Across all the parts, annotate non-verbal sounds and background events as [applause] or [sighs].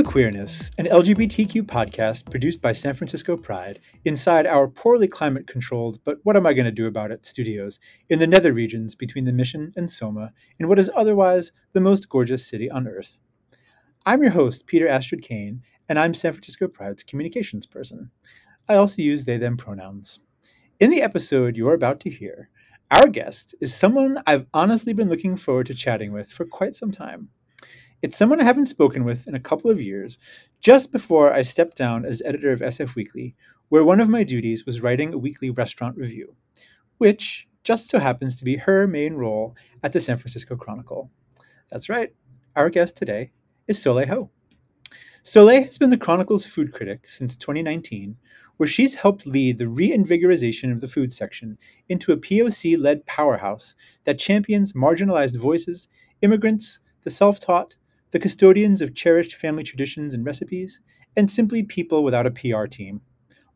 The Queerness, an LGBTQ podcast produced by San Francisco Pride inside our poorly climate controlled, but what am I going to do about it studios in the nether regions between the Mission and Soma in what is otherwise the most gorgeous city on earth. I'm your host, Peter Astrid Kane, and I'm San Francisco Pride's communications person. I also use they them pronouns. In the episode you're about to hear, our guest is someone I've honestly been looking forward to chatting with for quite some time. It's someone I haven't spoken with in a couple of years, just before I stepped down as editor of SF Weekly, where one of my duties was writing a weekly restaurant review, which just so happens to be her main role at the San Francisco Chronicle. That's right, our guest today is Soleil Ho. Soleil has been the Chronicle's food critic since 2019, where she's helped lead the reinvigorization of the food section into a POC led powerhouse that champions marginalized voices, immigrants, the self taught, the custodians of cherished family traditions and recipes, and simply people without a PR team,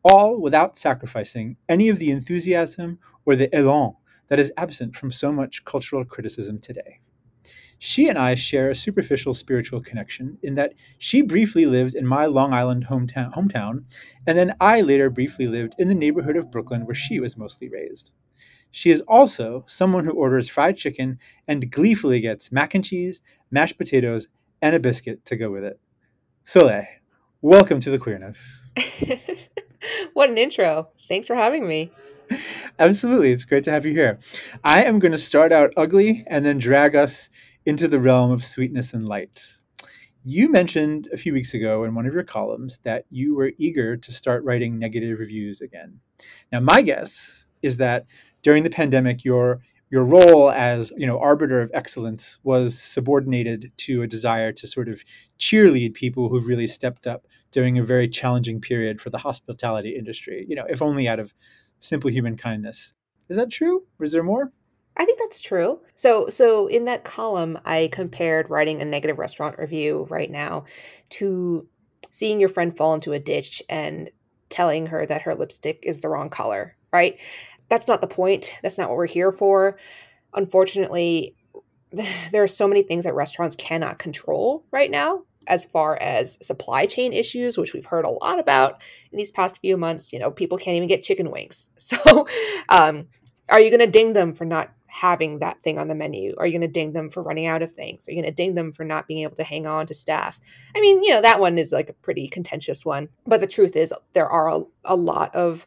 all without sacrificing any of the enthusiasm or the elan that is absent from so much cultural criticism today. She and I share a superficial spiritual connection in that she briefly lived in my Long Island hometown, hometown, and then I later briefly lived in the neighborhood of Brooklyn where she was mostly raised. She is also someone who orders fried chicken and gleefully gets mac and cheese, mashed potatoes, and a biscuit to go with it. Soleil, welcome to the queerness. [laughs] what an intro. Thanks for having me. Absolutely. It's great to have you here. I am going to start out ugly and then drag us into the realm of sweetness and light. You mentioned a few weeks ago in one of your columns that you were eager to start writing negative reviews again. Now, my guess is that during the pandemic, your your role as you know arbiter of excellence was subordinated to a desire to sort of cheerlead people who've really stepped up during a very challenging period for the hospitality industry you know if only out of simple human kindness is that true or is there more I think that's true. So so in that column I compared writing a negative restaurant review right now to seeing your friend fall into a ditch and telling her that her lipstick is the wrong color, right? That's not the point. That's not what we're here for. Unfortunately, [sighs] there are so many things that restaurants cannot control right now as far as supply chain issues which we've heard a lot about in these past few months you know people can't even get chicken wings [laughs] so um, are you going to ding them for not having that thing on the menu are you going to ding them for running out of things are you going to ding them for not being able to hang on to staff i mean you know that one is like a pretty contentious one but the truth is there are a, a lot of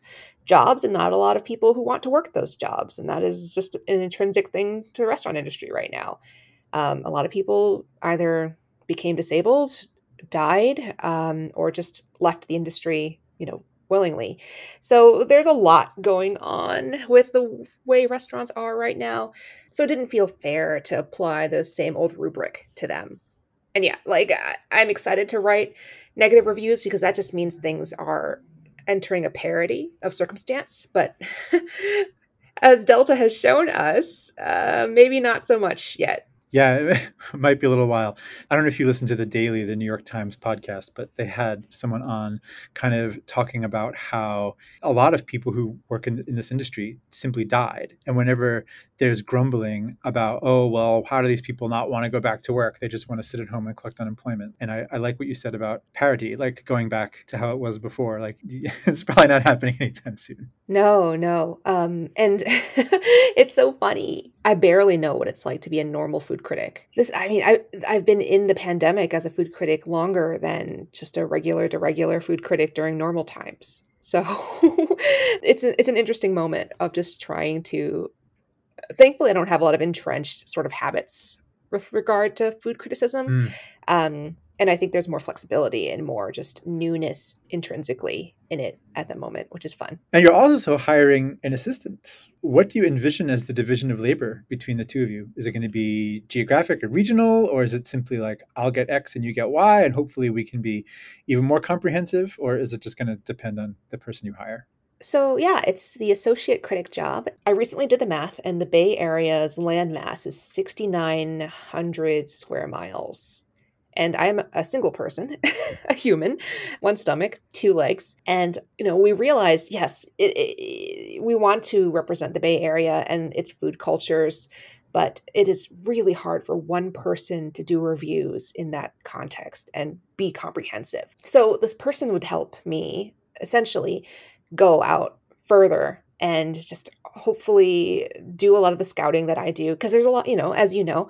jobs and not a lot of people who want to work those jobs. And that is just an intrinsic thing to the restaurant industry right now. Um, a lot of people either became disabled, died, um, or just left the industry, you know, willingly. So there's a lot going on with the way restaurants are right now. So it didn't feel fair to apply the same old rubric to them. And yeah, like I'm excited to write negative reviews because that just means things are entering a parody of circumstance, but [laughs] as Delta has shown us, uh, maybe not so much yet. Yeah, [laughs] it might be a little while. I don't know if you listened to the Daily, the New York Times podcast, but they had someone on kind of talking about how a lot of people who work in, in this industry simply died. And whenever there's grumbling about, oh, well, how do these people not want to go back to work? They just want to sit at home and collect unemployment. And I, I like what you said about parity, like going back to how it was before. Like [laughs] it's probably not happening anytime soon. No, no. Um, and [laughs] it's so funny. I barely know what it's like to be a normal food critic. This, I mean, I I've been in the pandemic as a food critic longer than just a regular to regular food critic during normal times. So [laughs] it's a, it's an interesting moment of just trying to thankfully, I don't have a lot of entrenched sort of habits with regard to food criticism. Mm. Um, and I think there's more flexibility and more just newness intrinsically in it at the moment, which is fun. And you're also hiring an assistant. What do you envision as the division of labor between the two of you? Is it going to be geographic or regional, or is it simply like I'll get X and you get Y, and hopefully we can be even more comprehensive, or is it just going to depend on the person you hire? So, yeah, it's the associate critic job. I recently did the math, and the Bay Area's landmass is 6,900 square miles. And I'm a single person, [laughs] a human, one stomach, two legs. And, you know, we realized, yes, it, it, we want to represent the Bay Area and its food cultures but it is really hard for one person to do reviews in that context and be comprehensive. So this person would help me essentially go out further and just hopefully do a lot of the scouting that I do because there's a lot, you know, as you know,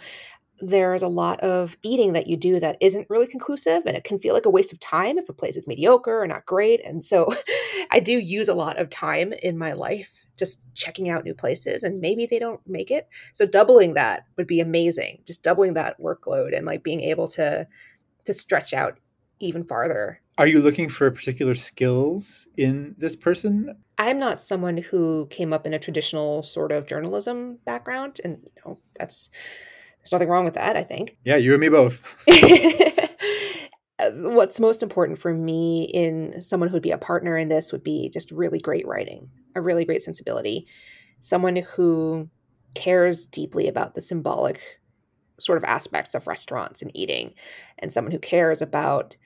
there's a lot of eating that you do that isn't really conclusive and it can feel like a waste of time if a place is mediocre or not great. And so [laughs] I do use a lot of time in my life just checking out new places and maybe they don't make it. So doubling that would be amazing. Just doubling that workload and like being able to to stretch out even farther. Are you looking for particular skills in this person? I'm not someone who came up in a traditional sort of journalism background and you know that's there's nothing wrong with that, I think. Yeah, you and me both. [laughs] [laughs] What's most important for me in someone who'd be a partner in this would be just really great writing, a really great sensibility, someone who cares deeply about the symbolic sort of aspects of restaurants and eating, and someone who cares about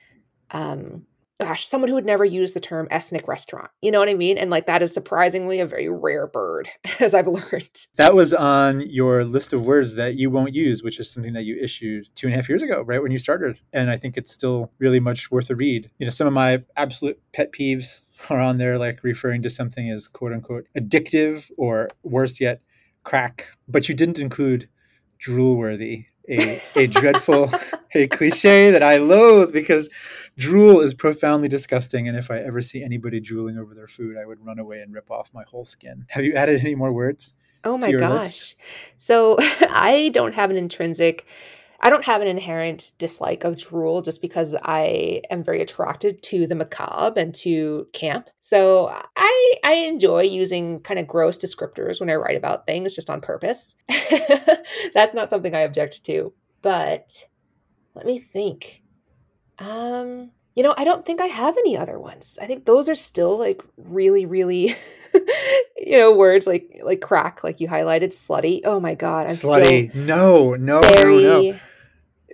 um, gosh, someone who would never use the term ethnic restaurant. You know what I mean? And like that is surprisingly a very rare bird, [laughs] as I've learned. That was on your list of words that you won't use, which is something that you issued two and a half years ago, right when you started. And I think it's still really much worth a read. You know, some of my absolute pet peeves are on there, like referring to something as quote unquote addictive or worse yet, crack. But you didn't include drool worthy a, a [laughs] dreadful a cliche that I loathe because drool is profoundly disgusting. And if I ever see anybody drooling over their food, I would run away and rip off my whole skin. Have you added any more words? Oh my gosh. List? So [laughs] I don't have an intrinsic I don't have an inherent dislike of drool just because I am very attracted to the macabre and to camp. So I I enjoy using kind of gross descriptors when I write about things just on purpose. [laughs] That's not something I object to. But let me think. Um you know, I don't think I have any other ones. I think those are still like really, really, [laughs] you know, words like like crack, like you highlighted, slutty. Oh my god, I'm slutty. no, no, very, no, no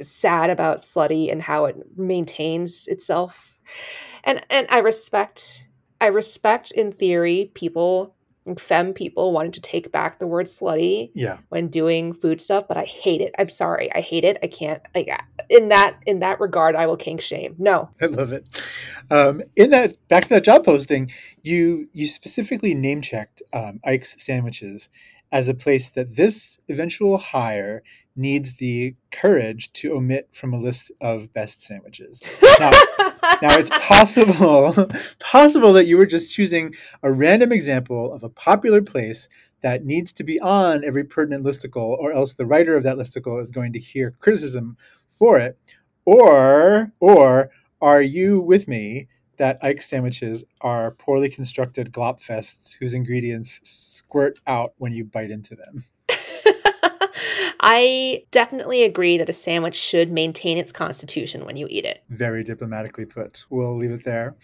sad about slutty and how it maintains itself and and i respect i respect in theory people femme people wanting to take back the word slutty yeah. when doing food stuff but i hate it. I'm sorry. I hate it. I can't like in that in that regard i will kink shame. No. I love it. Um, in that back to that job posting you you specifically name checked um, ike's sandwiches as a place that this eventual hire needs the courage to omit from a list of best sandwiches. [laughs] Now, now it's possible [laughs] possible that you were just choosing a random example of a popular place that needs to be on every pertinent listicle, or else the writer of that listicle is going to hear criticism for it. Or or are you with me that Ike sandwiches are poorly constructed glop fests whose ingredients squirt out when you bite into them? [laughs] I definitely agree that a sandwich should maintain its constitution when you eat it. Very diplomatically put. We'll leave it there.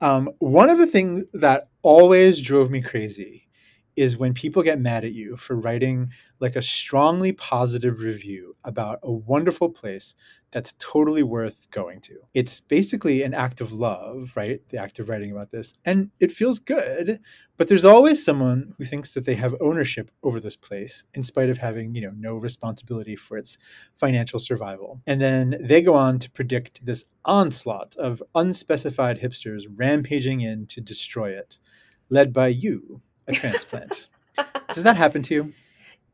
Um, one of the things that always drove me crazy is when people get mad at you for writing like a strongly positive review about a wonderful place that's totally worth going to. It's basically an act of love, right? The act of writing about this. And it feels good, but there's always someone who thinks that they have ownership over this place in spite of having, you know, no responsibility for its financial survival. And then they go on to predict this onslaught of unspecified hipsters rampaging in to destroy it, led by you, a transplant. Does that happen to you?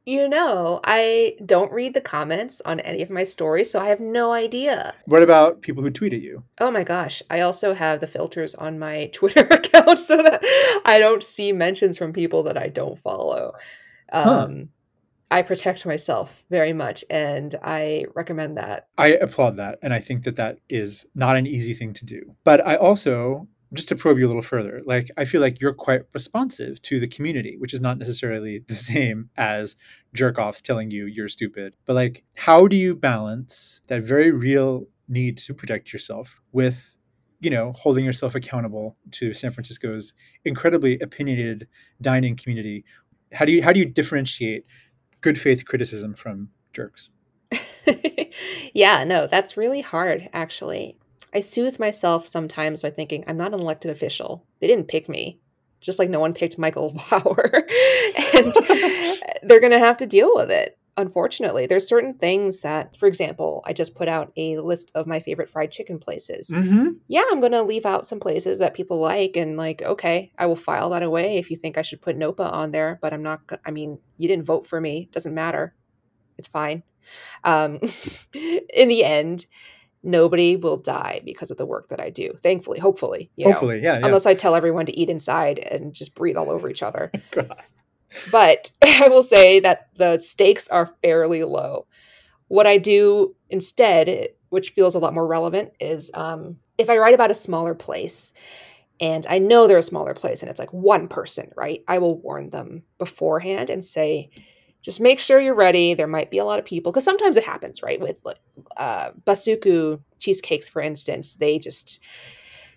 You know, I don't read the comments on any of my stories, so I have no idea. What about people who tweet at you? Oh my gosh. I also have the filters on my [laughs] Twitter account so that I don't see mentions from people that I don't follow. Um, huh. I protect myself very much, and I recommend that. I applaud that. And I think that that is not an easy thing to do. But I also just to probe you a little further, like I feel like you're quite responsive to the community, which is not necessarily the [laughs] same as jerk offs telling you you're stupid. But like, how do you balance that very real need to protect yourself with, you know, holding yourself accountable to San Francisco's incredibly opinionated dining community? How do you how do you differentiate good faith criticism from jerks? [laughs] yeah, no, that's really hard actually. I soothe myself sometimes by thinking I'm not an elected official. They didn't pick me, just like no one picked Michael [laughs] Bauer. and [laughs] they're going to have to deal with it. unfortunately. There's certain things that, for example, I just put out a list of my favorite fried chicken places. Mm-hmm. Yeah, I'm going to leave out some places that people like and like, okay, I will file that away if you think I should put Nopa on there, but I'm not I mean, you didn't vote for me, doesn't matter. It's fine. Um [laughs] in the end, nobody will die because of the work that I do. Thankfully, hopefully, you know. Hopefully, yeah, yeah. Unless I tell everyone to eat inside and just breathe all over each other. [laughs] But [laughs] I will say that the stakes are fairly low. What I do instead, which feels a lot more relevant, is um, if I write about a smaller place and I know they're a smaller place and it's like one person, right? I will warn them beforehand and say, just make sure you're ready. There might be a lot of people because sometimes it happens, right? With uh, Basuku cheesecakes, for instance, they just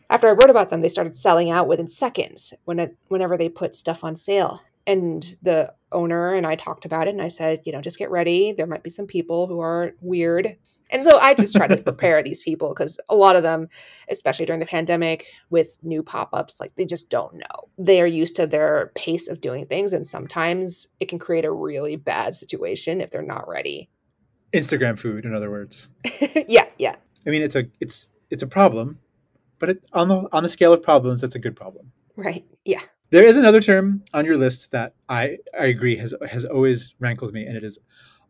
after I wrote about them, they started selling out within seconds when it, whenever they put stuff on sale and the owner and I talked about it and I said, you know, just get ready. There might be some people who are weird. And so I just try to prepare these people because a lot of them, especially during the pandemic with new pop ups, like they just don't know. They are used to their pace of doing things. And sometimes it can create a really bad situation if they're not ready. Instagram food, in other words. [laughs] yeah, yeah. I mean, it's a it's it's a problem, but it, on the on the scale of problems, that's a good problem. Right. Yeah. There is another term on your list that I, I agree has has always rankled me, and it is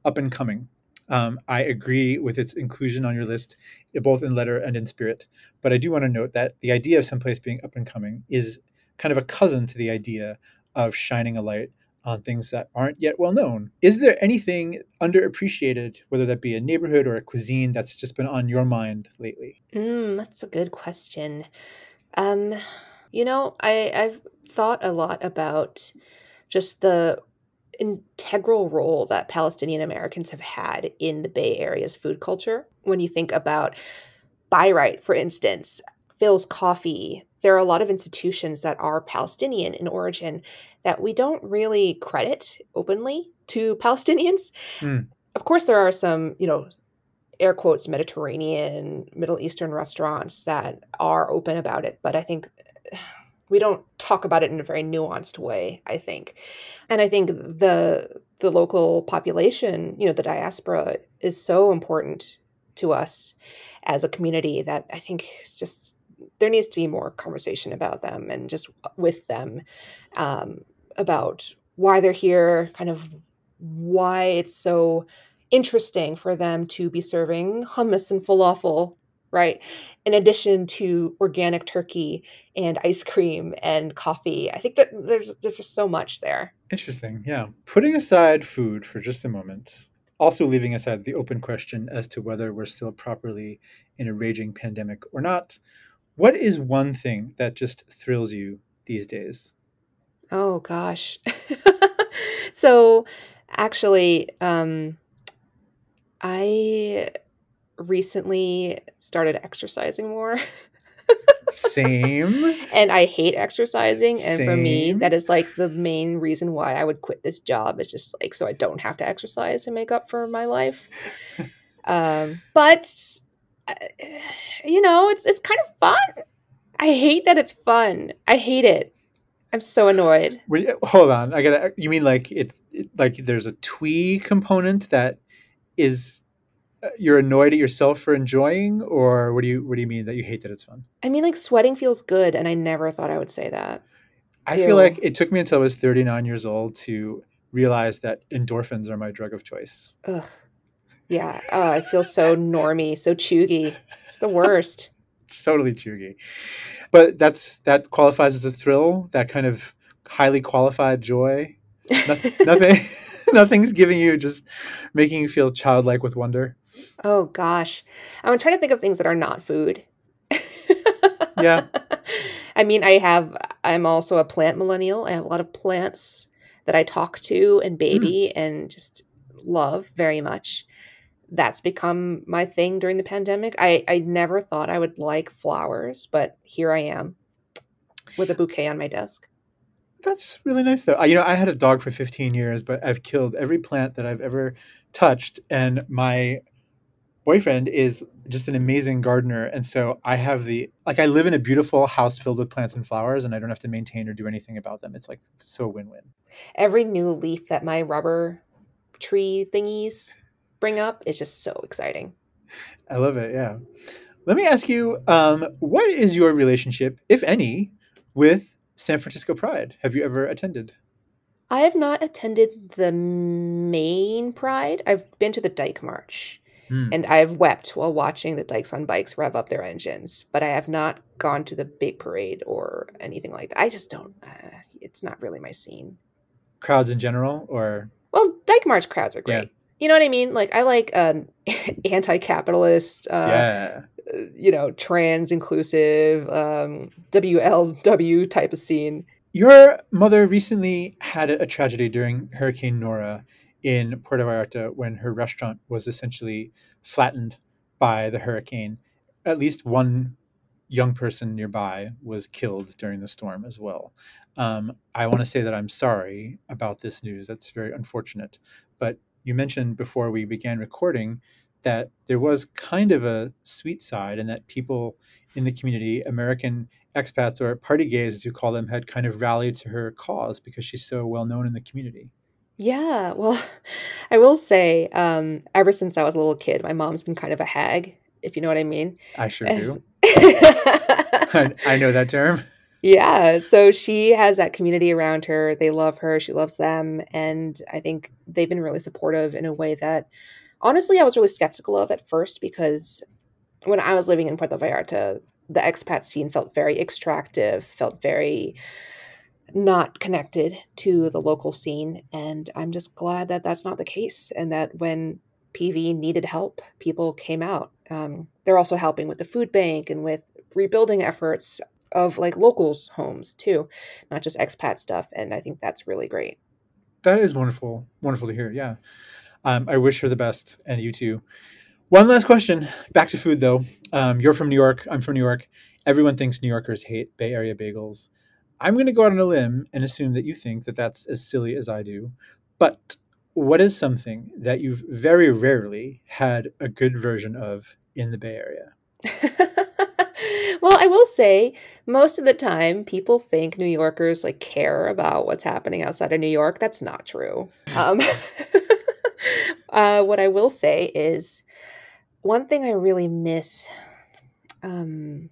up and coming. Um, I agree with its inclusion on your list, both in letter and in spirit. But I do want to note that the idea of someplace being up and coming is kind of a cousin to the idea of shining a light on things that aren't yet well known. Is there anything underappreciated, whether that be a neighborhood or a cuisine, that's just been on your mind lately? Mm, that's a good question. Um, you know, I, I've thought a lot about just the integral role that Palestinian Americans have had in the Bay Area's food culture. When you think about Bi-Rite, for instance, Philz Coffee, there are a lot of institutions that are Palestinian in origin that we don't really credit openly to [laughs] Palestinians. Mm. Of course, there are some, you know, air quotes Mediterranean, Middle Eastern restaurants that are open about it, but I think we don't talk about it in a very nuanced way i think. And i think the the local population you know the diaspora is so important to us as a community that i think just there needs to be more conversation about them and just with them um, about why they're here kind of why it's so interesting for them to be serving hummus and falafel right? In addition to organic turkey and ice cream and coffee. I think that there's, there's just so much there. Interesting. Yeah. Putting aside food for just a moment, also leaving aside the open question as to whether we're still properly in a raging pandemic or not, what is one thing that just thrills you these days? Oh, gosh. [laughs] so actually, um, I recently started exercising more. Same. [laughs] and I hate exercising. And Same. for me, that is like the main reason why I would quit this job. Is just like so I don't have to exercise to make up for my life. [laughs] um, but uh, you know, it's it's kind of fun. I hate that it's fun. I hate it. I'm so annoyed. Wait, hold on, I gotta. You mean like it, it? Like there's a twee component that is you're annoyed at yourself for enjoying, or what do you what do you mean that you hate that it's fun? I mean, like sweating feels good, and I never thought I would say that. I Ew. feel like it took me until I was 39 years old to realize that endorphins are my drug of choice. Ugh. Yeah. Oh, I feel so normy, so chuggy. It's the worst. It's [laughs] totally chuggy, but that's that qualifies as a thrill. That kind of highly qualified joy. [laughs] Nothing, [laughs] nothing's giving you just making you feel childlike with wonder. Oh gosh. I'm trying to think of things that are not food. Yeah. [laughs] I mean, I have I'm also a plant millennial. I have a lot of plants that I talk to and mm. baby and just love very much. That's become my thing during the pandemic. I I never thought I would like flowers, but here I am with a bouquet on my desk. That's really nice, though. I- You know, I had a dog for 15 years, but I've killed every plant that I've ever touched. And my boyfriend is just an amazing gardener. And so I have the, like, I live in a beautiful house filled with plants and flowers, and I don't have to maintain or do anything about them. It's like so win win. Every new leaf that my rubber tree thingies bring up is just so exciting. I love it. Yeah. Let me ask you, um, what is your relationship, if any, with San Francisco Pride? Have you ever attended? I have not attended the main Pride. I've been to the Dyke March. Hmm. And I've wept while watching the Dykes on Bikes rev up their engines, but I have not gone to the big parade or anything like that. I just don't, uh, it's not really my scene. Crowds in general, or Well, Dyke March crowds are Yeah. great. You know what I mean? Like, I like um, [laughs] anti capitalist, uh, yeah, uh, you know, trans inclusive, um, WLW type of scene. your mother recently had a tragedy during Hurricane Nora in Puerto Vallarta when her restaurant was essentially flattened by the hurricane. At least one young person nearby was killed during the storm as well. Um, I want to say that I'm sorry about this news. That's very unfortunate. But you mentioned before we began recording that there was kind of a sweet side, and that people in the community, American expats or party gays, as you call them, had kind of rallied to her cause because she's so well known in the community. Yeah, well, [laughs] I will say, um, ever since I was a little kid, my mom's been kind of a hag, if you know what I mean. I sure do. [laughs] I, I know that term. [laughs] Yeah, so she has that community around her. They love her, she loves them, and I think they've been really supportive in a way that honestly I was really skeptical of at first because when I was living in Puerto Vallarta, the expat scene felt very extractive, felt very not connected to the local scene, and I'm just glad that that's not the case and that when PV needed help, people came out. Um, they're also helping with the food bank and with rebuilding efforts of like locals' homes too, not just expat stuff. And I think that's really great. That is wonderful. Wonderful to hear. Yeah. Um, I wish her the best, and you too. One last question. Back to food, though. Um, you're from New York. I'm from New York. Everyone thinks New Yorkers hate Bay Area bagels. I'm going to go out on a limb and assume that you think that that's as silly as I do. But what is something that you've very rarely had a good version of in the Bay Area? [laughs] well, I will say most of the time people think New Yorkers like care about what's happening outside of New York. That's not true. Um, [laughs] uh, what I will say is one thing I really miss um,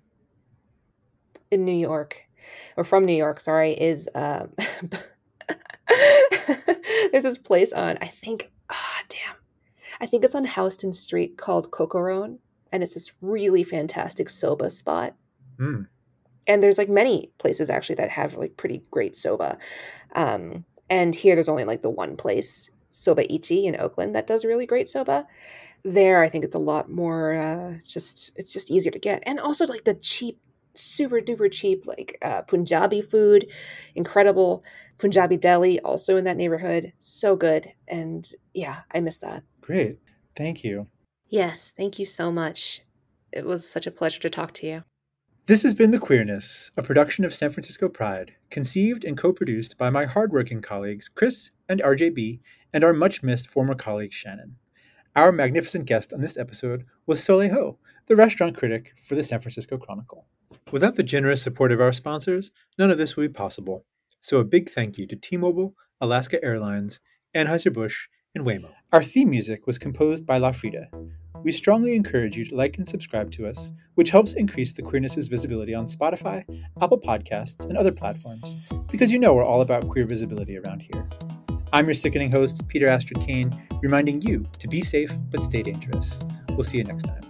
in New York or from New York, sorry, is um, [laughs] there's this place on, I think, ah, damn. I think it's on Houston Street called Cocoron and it's this really fantastic soba spot. Mm. And there's like many places actually that have like pretty great soba. Um, and here there's only like the one place, Soba Ichi in Oakland, that does really great soba. There, I think it's a lot more uh, just it's just easier to get, and also like the cheap, super duper cheap like uh, Punjabi food, incredible Punjabi deli also in that neighborhood, so good, and yeah, I miss that. Great. Thank you. Yes, thank you so much. It was such a pleasure to talk to you. This has been The Queerness, a production of San Francisco Pride, conceived and co produced by my hardworking colleagues Chris and RJB and our much missed former colleague Shannon. Our magnificent guest on this episode was Soleil Ho, the restaurant critic for the San Francisco Chronicle. Without the generous support of our sponsors, none of this would be possible. So a big thank you to T Mobile, Alaska Airlines, Anheuser-Busch, and Waymo. Our theme music was composed by La Frida. We strongly encourage you to like and subscribe to us, which helps increase the Queerness's visibility on Spotify, Apple Podcasts, and other platforms, because you know we're all about queer visibility around here. I'm your sickening host, Peter Astrid Kane, reminding you to be safe but stay dangerous. We'll see you next time.